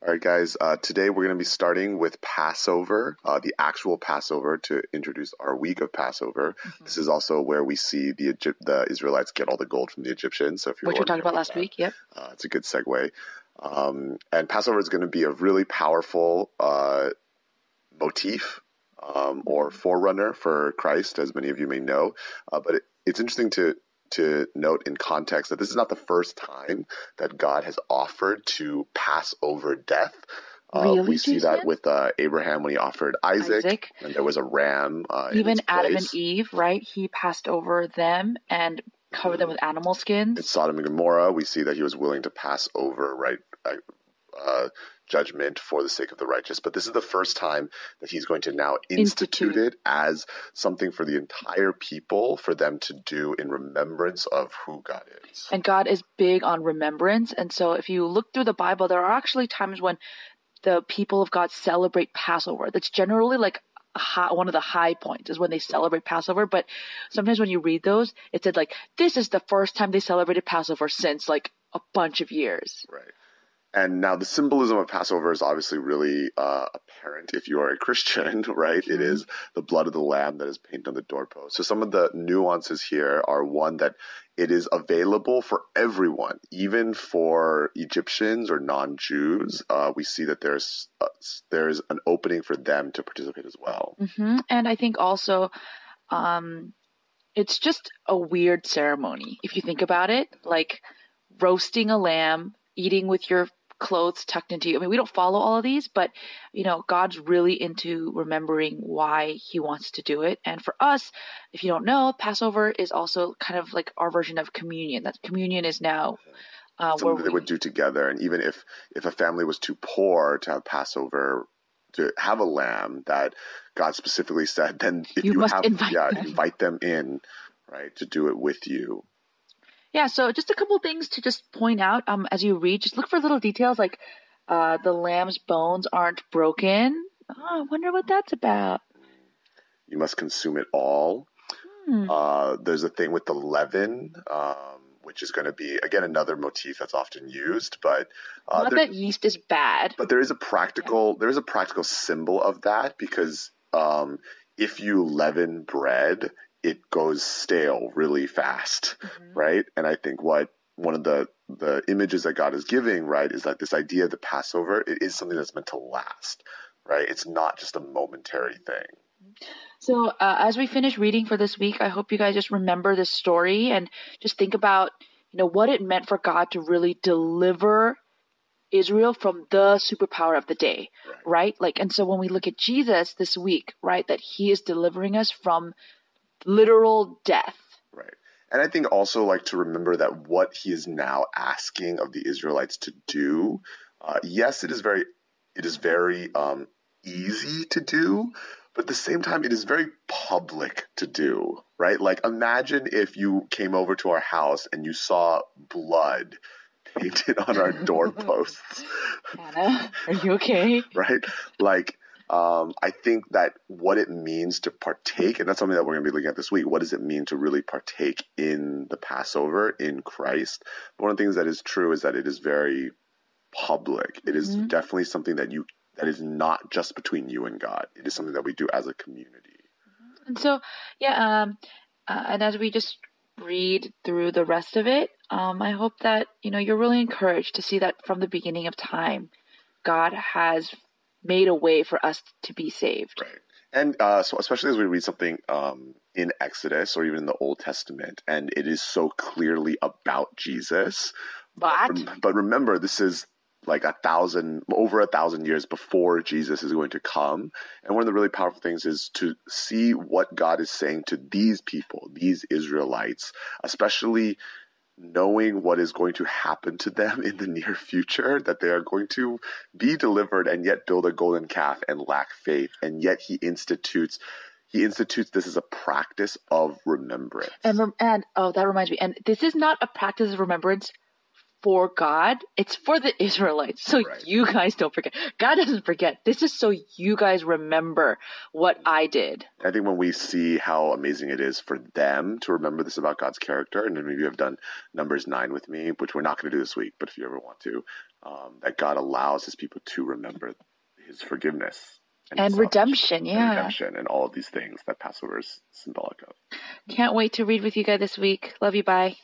All right, guys. Uh, today we're going to be starting with Passover, uh, the actual Passover, to introduce our week of Passover. Mm-hmm. This is also where we see the Egypt, the Israelites get all the gold from the Egyptians. So if you're Which we talked about last that, week. Yep. uh, it's a good segue. Um, and Passover is going to be a really powerful uh, motif um, or forerunner for Christ, as many of you may know. Uh, but it, it's interesting to to note in context that this is not the first time that God has offered to pass over death. Uh, Really, we see that with uh, Abraham when he offered Isaac, Isaac. and there was a ram. Uh, Even Adam and Eve, right? He passed over them and covered them with animal skins. in. Sodom and Gomorrah, we see that he was willing to pass over right uh, judgment for the sake of the righteous. But this is the first time that he's going to now institute, Institute. it as something for the entire people for them to do in remembrance of who God is. And God is big on remembrance. And so if you look through the Bible, there are actually times when the people of God celebrate Passover. That's generally like high, one of the high points is when they celebrate Passover. But sometimes when you read those, it said like, this is the first time they celebrated Passover since like a bunch of years. Right. And now the symbolism of Passover is obviously really uh, apparent if you are a Christian, right? It Mhm. is the blood of the lamb that is painted on the doorpost. So some of the nuances here are one that it is available for everyone, even for Egyptians or non-Jews. Uh, we see that there's uh, there's an opening for them to participate as well. hmm And I think also, um, it's just a weird ceremony if you think about it. Like roasting a lamb, eating with your clothes tucked into you. I mean, we don't follow all of these, but you know, God's really into remembering why He wants to do it. And for us, if you don't know, Passover is also kind of like our version of communion. That communion is now uh, where Something that they we, would do together, and even if if a family was too poor to have Passover. To have a lamb that God specifically said, then if You you, have, invite yeah, them. invite them in, right, to do it with you. Yeah, so just a couple things to just point out um, as you read. Just look for little details like uh, the lamb's bones aren't broken. Oh, I wonder what that's about. You must consume it all. Hmm. Uh, there's a thing with the leaven, um, which is going to be again another motif that's often used, but uh, Not there, that yeast is bad. but there is a practical there is a practical symbol of that because um, if you leaven bread, it goes stale really fast, Mhm. right? And I think what one of the the images that God is giving, right, is that this idea of the Passover it is something that's meant to last, right? It's not just a momentary thing. So uh, as we finish reading for this week, I hope you guys just remember this story and just think about you know what it meant for God to really deliver Israel from the superpower of the day, Right. right? Like, and so when we look at Jesus this week, right, that He is delivering us from literal death. Right. And I think also like to remember that what he is now asking of the Israelites to do, uh, yes, it is very, it is very um, easy to do, but at the same time, it is very public to do. Right. Like imagine if you came over to our house and you saw blood painted on our doorposts. Anna, are you okay? right? Like, um, I think that what it means to partake, and that's something that we're going to be looking at this week. What does it mean to really partake in the Passover in Christ? One of the things that is true is that it is very public. It is Mhm. definitely something that you that is not just between you and God. It is something that we do as a community. And so, yeah, um, uh, and as we just read through the rest of it, um, I hope that you know you're really encouraged to see that from the beginning of time, God has made a way for us to be saved. Right. And uh, so, especially as we read something um, in Exodus or even in the Old Testament, and it is so clearly about Jesus. But Rem- But remember, this is like a thousand, over a thousand years before Jesus is going to come. And one of the really powerful things is to see what God is saying to these people, these Israelites, especially knowing what is going to happen to them in the near future, that they are going to be delivered and yet build a golden calf and lack faith. And yet he institutes. He institutes this as a practice of remembrance. and and oh, that reminds me. And this is not a practice of remembrance for God. It's for the Israelites. So Right. you guys don't forget. God doesn't forget. This is so you guys remember what I did. I think when we see how amazing it is for them to remember this about God's character, and maybe you have done Numbers 9 with me, which we're not going to do this week, but if you ever want to, um, that God allows His people to remember His forgiveness And His redemption, yeah. and redemption, and all of these things that Passover is symbolic of. Can't wait to read with you guys this week. Love you. Bye.